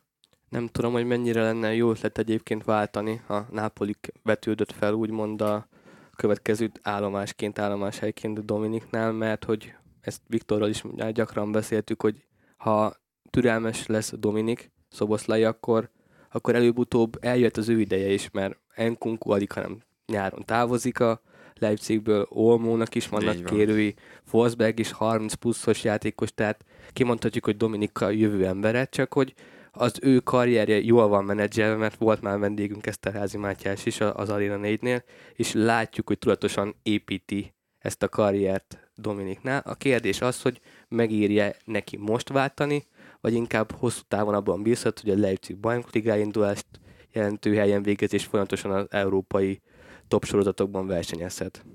Nem tudom, hogy mennyire lenne jó ötlet egyébként váltani, a Napoli vetődött fel úgymond a következő állomásként, állomáshelyként Dominiknál, mert hogy ezt Viktorral is gyakran beszéltük, hogy ha türelmes lesz Dominik Szoboszlai, akkor, akkor előbb-utóbb eljött az ő ideje is, mert Enkunku alig, hanem nyáron távozik a Leipzigből, Olmónak is vannak van. kérői, Forsberg is 30 pluszos játékos, tehát kimondhatjuk, hogy Dominika jövő embere, csak hogy az ő karrierje jól van menedzselve, mert volt már vendégünk Eszterházi Mátyás is az Arena 4-nél, és látjuk, hogy tudatosan építi ezt a karriert Dominiknál. A kérdés az, hogy megírja neki most váltani, vagy inkább hosszú távon abban bízhat, hogy a Leipzig bajnokligája indulást jelentő helyen végez, és folyamatosan az európai top sorozatokban versenyezhet.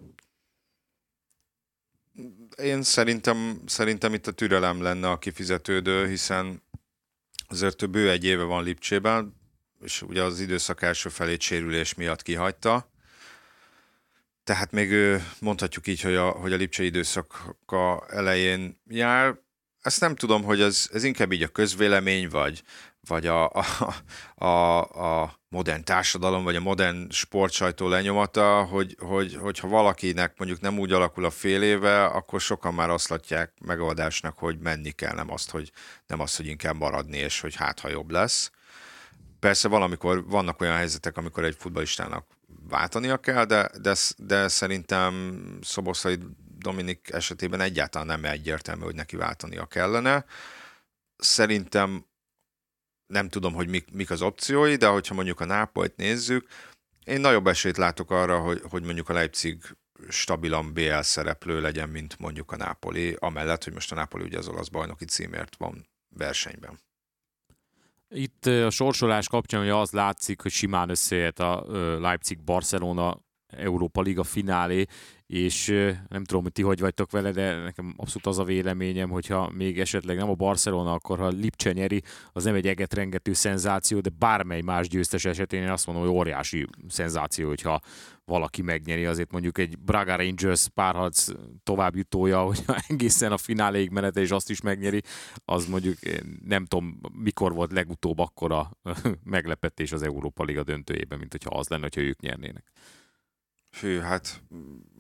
Én szerintem, szerintem itt a türelem lenne a kifizetődő, hiszen azért bő egy éve van Lipcsében, és ugye az időszak első felét sérülés miatt kihagyta. Tehát még mondhatjuk így, hogy a, hogy a Lipcse időszaka elején jár. Ezt nem tudom, hogy ez, ez inkább így a közvélemény, vagy, vagy a, a, a, a modern társadalom, vagy a modern sportsajtó lenyomata, hogy, hogy, hogyha valakinek mondjuk nem úgy alakul a fél éve, akkor sokan már azt látják megoldásnak, hogy menni kell, nem azt, hogy, nem azt, hogy inkább maradni, és hogy hát, ha jobb lesz. Persze valamikor vannak olyan helyzetek, amikor egy futballistának váltania kell, de, de, de szerintem Szoboszai Dominik esetében egyáltalán nem egyértelmű, hogy neki váltania kellene. Szerintem nem tudom, hogy mik, mik az opciói, de hogyha mondjuk a Nápolyt nézzük, én nagyobb esélyt látok arra, hogy, hogy mondjuk a Leipzig stabilan BL szereplő legyen, mint mondjuk a Nápoli, amellett, hogy most a Nápoli ugye az olasz bajnoki címért van versenyben. Itt a sorsolás kapcsán hogy az látszik, hogy simán összeért a Leipzig-Barcelona Európa Liga finálé, és nem tudom, hogy ti hogy vagytok vele, de nekem abszolút az a véleményem, hogyha még esetleg nem a Barcelona, akkor ha Lipcse nyeri, az nem egy egetrengető szenzáció, de bármely más győztes esetén én azt mondom, hogy óriási szenzáció, hogyha valaki megnyeri, azért mondjuk egy Braga Rangers párharc továbbjutója, hogyha egészen a fináléig menete és azt is megnyeri, az mondjuk nem tudom, mikor volt legutóbb akkora meglepetés az Európa Liga döntőjében, mint hogyha az lenne, hogyha ők nyernének. Fű, hát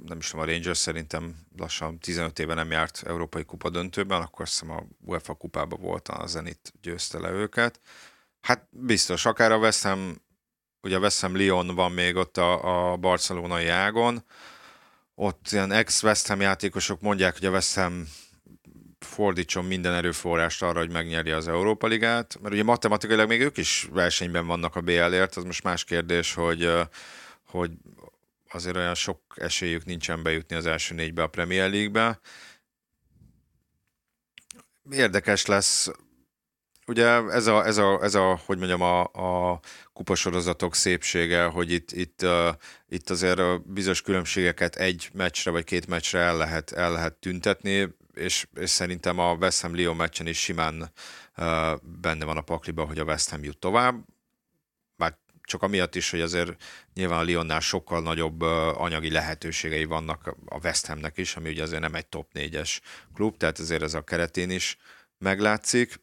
nem is tudom, a Rangers szerintem lassan 15 éve nem járt Európai Kupa döntőben, akkor azt hiszem a UEFA kupában volt, a Zenit győzte le őket. Hát biztos, akár a Ham, ugye Ham Lyon van még ott a, a barcelonai ágon, ott ilyen ex-West Ham játékosok mondják, hogy a West Ham fordítson minden erőforrást arra, hogy megnyerje az Európa Ligát, mert ugye matematikailag még ők is versenyben vannak a BL-ért, az most más kérdés, hogy hogy azért olyan sok esélyük nincsen bejutni az első négybe a Premier League-be. Érdekes lesz, ugye ez a, ez a, ez a hogy mondjam, a, a kupasorozatok szépsége, hogy itt, itt, uh, itt azért bizonyos különbségeket egy meccsre vagy két meccsre el lehet, el lehet tüntetni, és, és szerintem a West Ham Lyon meccsen is simán uh, benne van a pakliba, hogy a West Ham jut tovább csak amiatt is, hogy azért nyilván a Lyonnál sokkal nagyobb anyagi lehetőségei vannak a West Hamnek is, ami ugye azért nem egy top 4-es klub, tehát azért ez a keretén is meglátszik.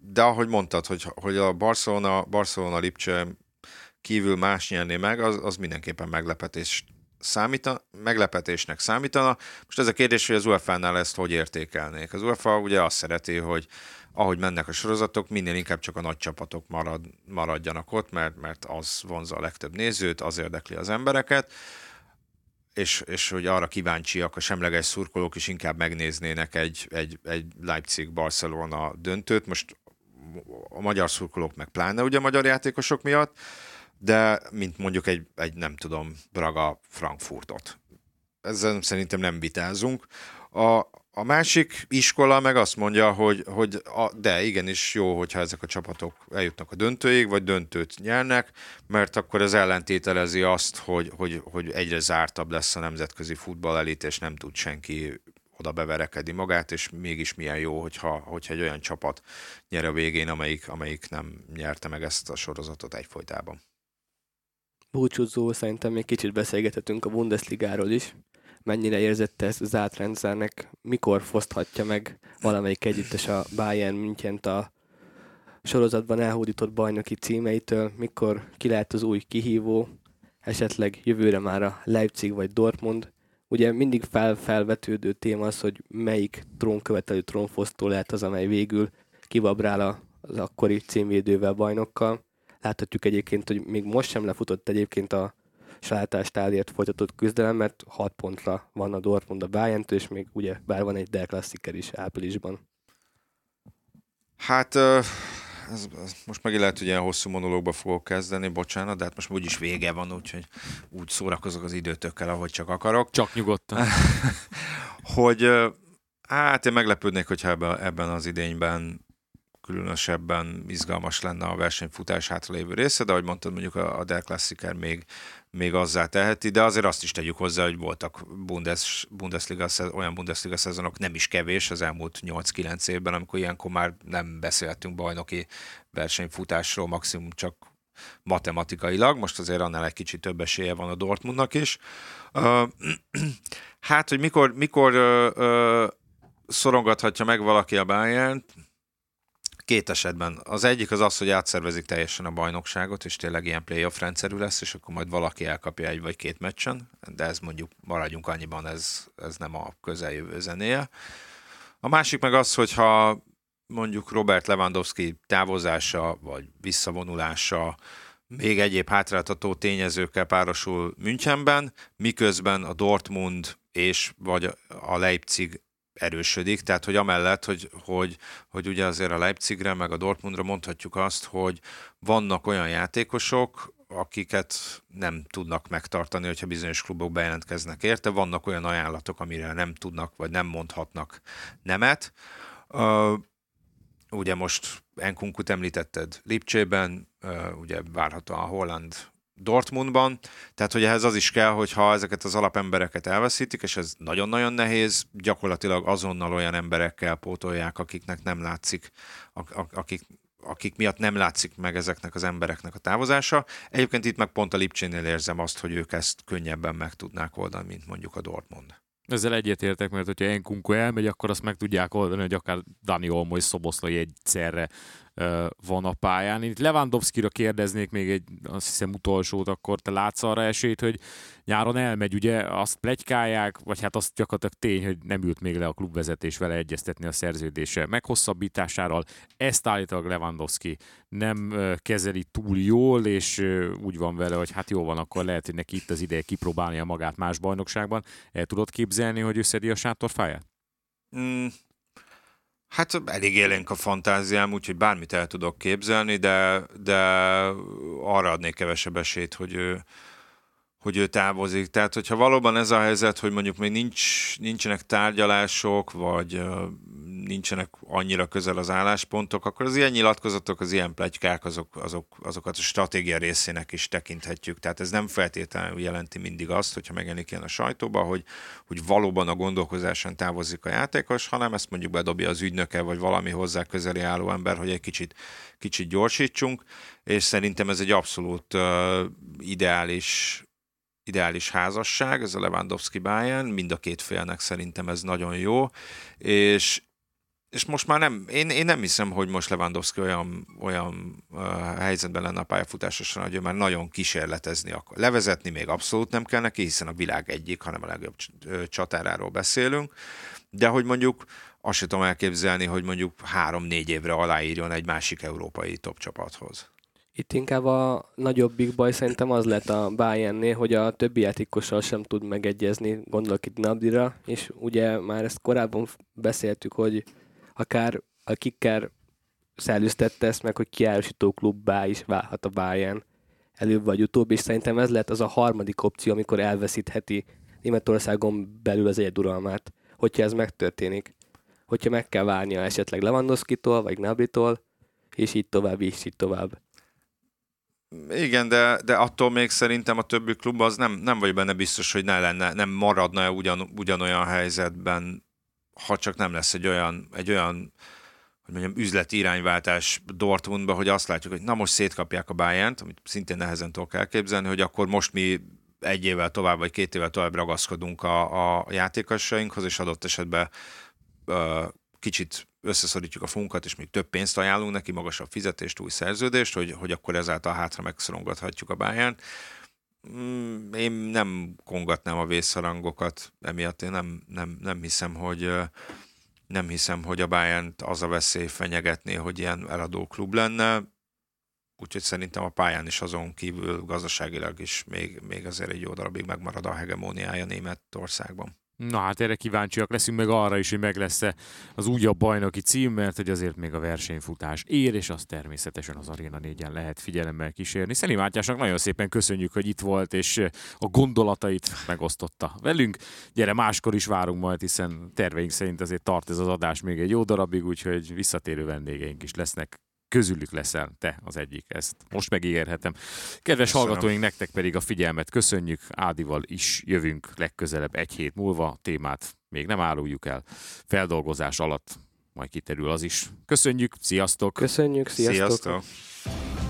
De ahogy mondtad, hogy, hogy a Barcelona, Barcelona Lipcse kívül más nyerné meg, az, az mindenképpen meglepetés számítana, meglepetésnek számítana. Most ez a kérdés, hogy az UEFA-nál ezt hogy értékelnék. Az UEFA ugye azt szereti, hogy ahogy mennek a sorozatok, minél inkább csak a nagy csapatok marad, maradjanak ott, mert, mert az vonza a legtöbb nézőt, az érdekli az embereket, és, és hogy arra kíváncsiak a semleges szurkolók is inkább megnéznének egy, egy, egy Leipzig-Barcelona döntőt. Most a magyar szurkolók meg pláne ugye a magyar játékosok miatt, de mint mondjuk egy, egy nem tudom, Braga Frankfurtot. Ezzel szerintem nem vitázunk. A, a másik iskola meg azt mondja, hogy, hogy a, de igenis jó, hogyha ezek a csapatok eljutnak a döntőig, vagy döntőt nyernek, mert akkor ez ellentételezi azt, hogy, hogy, hogy egyre zártabb lesz a nemzetközi futball elit, és nem tud senki oda beverekedni magát, és mégis milyen jó, hogyha, hogyha egy olyan csapat nyer a végén, amelyik, amelyik nem nyerte meg ezt a sorozatot egyfolytában búcsúzó, szerintem még kicsit beszélgethetünk a Bundesligáról is. Mennyire érzette ezt az átrendszernek, mikor foszthatja meg valamelyik együttes a Bayern münchen a sorozatban elhódított bajnoki címeitől, mikor ki lehet az új kihívó, esetleg jövőre már a Leipzig vagy Dortmund. Ugye mindig fel, felvetődő téma az, hogy melyik trónkövetelő trónfosztó lehet az, amely végül kibabrál az akkori címvédővel bajnokkal. Láthatjuk egyébként, hogy még most sem lefutott egyébként a salátástáért folytatott küzdelem, mert 6 pontra van a Dortmund a bayern és még ugye bár van egy Der Klassiker is áprilisban. Hát ez, ez most megint lehet, hogy ilyen hosszú monológba fogok kezdeni, bocsánat, de hát most úgyis vége van, úgyhogy úgy szórakozok az időtökkel, ahogy csak akarok. Csak nyugodtan. hogy hát én meglepődnék, hogyha ebben, ebben az idényben különösebben izgalmas lenne a versenyfutás hátralévő része, de ahogy mondtad, mondjuk a, a Der Klassiker még, még azzá teheti, de azért azt is tegyük hozzá, hogy voltak Bundes, Bundesliga, olyan Bundesliga szezonok nem is kevés az elmúlt 8-9 évben, amikor ilyenkor már nem beszéltünk bajnoki versenyfutásról, maximum csak matematikailag, most azért annál egy kicsit több esélye van a Dortmundnak is. Hát, hogy mikor, mikor szorongathatja meg valaki a bayern Két esetben. Az egyik az az, hogy átszervezik teljesen a bajnokságot, és tényleg ilyen playoff rendszerű lesz, és akkor majd valaki elkapja egy vagy két meccsen, de ez mondjuk maradjunk annyiban, ez, ez nem a közeljövő zenéje. A másik meg az, hogyha mondjuk Robert Lewandowski távozása vagy visszavonulása még egyéb hátráltató tényezőkkel párosul Münchenben, miközben a Dortmund és vagy a Leipzig erősödik, tehát hogy amellett, hogy, hogy, hogy ugye azért a Leipzigre meg a Dortmundra mondhatjuk azt, hogy vannak olyan játékosok, akiket nem tudnak megtartani, hogyha bizonyos klubok bejelentkeznek érte, vannak olyan ajánlatok, amire nem tudnak, vagy nem mondhatnak nemet. Uh, ugye most Enkunkut említetted Lipcsében, uh, ugye várhatóan a Holland Dortmundban, tehát hogy ehhez az is kell, hogy ha ezeket az alapembereket elveszítik, és ez nagyon-nagyon nehéz, gyakorlatilag azonnal olyan emberekkel pótolják, akiknek nem látszik, akik, akik miatt nem látszik meg ezeknek az embereknek a távozása. Egyébként itt meg pont a Lipcsénél érzem azt, hogy ők ezt könnyebben meg tudnák oldani, mint mondjuk a Dortmund. Ezzel egyetértek, mert hogyha Enkunku elmegy, akkor azt meg tudják oldani, hogy akár Dani Olmo és Szoboszlai egyszerre van a pályán. Itt Lewandowski-ra kérdeznék még egy, azt hiszem utolsót, akkor te látsz arra esélyt, hogy nyáron elmegy, ugye azt plegykálják, vagy hát azt gyakorlatilag tény, hogy nem ült még le a klubvezetés vele egyeztetni a szerződése meghosszabbításáról. Ezt állítólag Lewandowski nem kezeli túl jól, és úgy van vele, hogy hát jó van, akkor lehet, hogy neki itt az ideje kipróbálnia magát más bajnokságban. El tudod képzelni, hogy összedi a sátorfáját? Mm, Hát elég élénk a fantáziám, úgyhogy bármit el tudok képzelni, de, de arra adnék kevesebb esélyt, hogy hogy ő távozik. Tehát, hogyha valóban ez a helyzet, hogy mondjuk még nincs, nincsenek tárgyalások, vagy nincsenek annyira közel az álláspontok, akkor az ilyen nyilatkozatok, az ilyen plegykák, azok, azok, azokat a stratégia részének is tekinthetjük. Tehát ez nem feltétlenül jelenti mindig azt, hogyha megjelenik ilyen a sajtóba, hogy, hogy valóban a gondolkozáson távozik a játékos, hanem ezt mondjuk bedobja az ügynöke, vagy valami hozzá közeli álló ember, hogy egy kicsit, kicsit gyorsítsunk, és szerintem ez egy abszolút uh, ideális ideális házasság, ez a Lewandowski Bayern, mind a két félnek szerintem ez nagyon jó, és, és most már nem, én, én nem hiszem, hogy most Lewandowski olyan, olyan uh, helyzetben lenne a pályafutásosan, hogy ő már nagyon kísérletezni akar. Levezetni még abszolút nem kell neki, hiszen a világ egyik, hanem a legjobb csatáráról beszélünk, de hogy mondjuk azt sem tudom elképzelni, hogy mondjuk három-négy évre aláírjon egy másik európai top csapathoz. Itt inkább a nagyobbik baj szerintem az lett a Bayernnél, hogy a többi játékossal sem tud megegyezni, gondolok itt Nabdira, és ugye már ezt korábban beszéltük, hogy akár a kicker szellőztette ezt meg, hogy kiárusító klubbá is válhat a Bayern előbb vagy utóbb, és szerintem ez lett az a harmadik opció, amikor elveszítheti Németországon belül az egyeduralmát, hogyha ez megtörténik. Hogyha meg kell várnia esetleg Lewandowski-tól, vagy Gnabry-tól, és így tovább, és így tovább. Igen, de, de attól még szerintem a többi klub az nem, nem vagy benne biztos, hogy ne lenne, nem maradna ugyan, ugyanolyan helyzetben, ha csak nem lesz egy olyan, egy olyan hogy mondjam, üzleti irányváltás Dortmundba, hogy azt látjuk, hogy na most szétkapják a bayern amit szintén nehezen tudok elképzelni, hogy akkor most mi egy évvel tovább, vagy két évvel tovább ragaszkodunk a, a játékosainkhoz, és adott esetben uh, kicsit összeszorítjuk a funkat, és még több pénzt ajánlunk neki, magasabb fizetést, új szerződést, hogy, hogy akkor ezáltal hátra megszorongathatjuk a báján. Mm, én nem kongatnám a vészharangokat, emiatt én nem, nem, nem hiszem, hogy nem hiszem, hogy a bayern az a veszély fenyegetné, hogy ilyen eladó klub lenne, úgyhogy szerintem a pályán is azon kívül gazdaságilag is még, még azért egy jó darabig megmarad a hegemóniája Németországban. Na hát erre kíváncsiak leszünk meg arra is, hogy meg lesz-e az újabb bajnoki cím, mert hogy azért még a versenyfutás ér, és azt természetesen az Arena 4-en lehet figyelemmel kísérni. Szeli Mátyásnak nagyon szépen köszönjük, hogy itt volt, és a gondolatait megosztotta velünk. Gyere, máskor is várunk majd, hiszen terveink szerint azért tart ez az adás még egy jó darabig, úgyhogy visszatérő vendégeink is lesznek közülük leszel te az egyik, ezt most megígérhetem. Kedves Köszönöm. hallgatóink, nektek pedig a figyelmet köszönjük, Ádival is jövünk legközelebb egy hét múlva, témát még nem áruljuk el, feldolgozás alatt majd kiterül az is. Köszönjük, sziasztok! Köszönjük, sziasztok! sziasztok.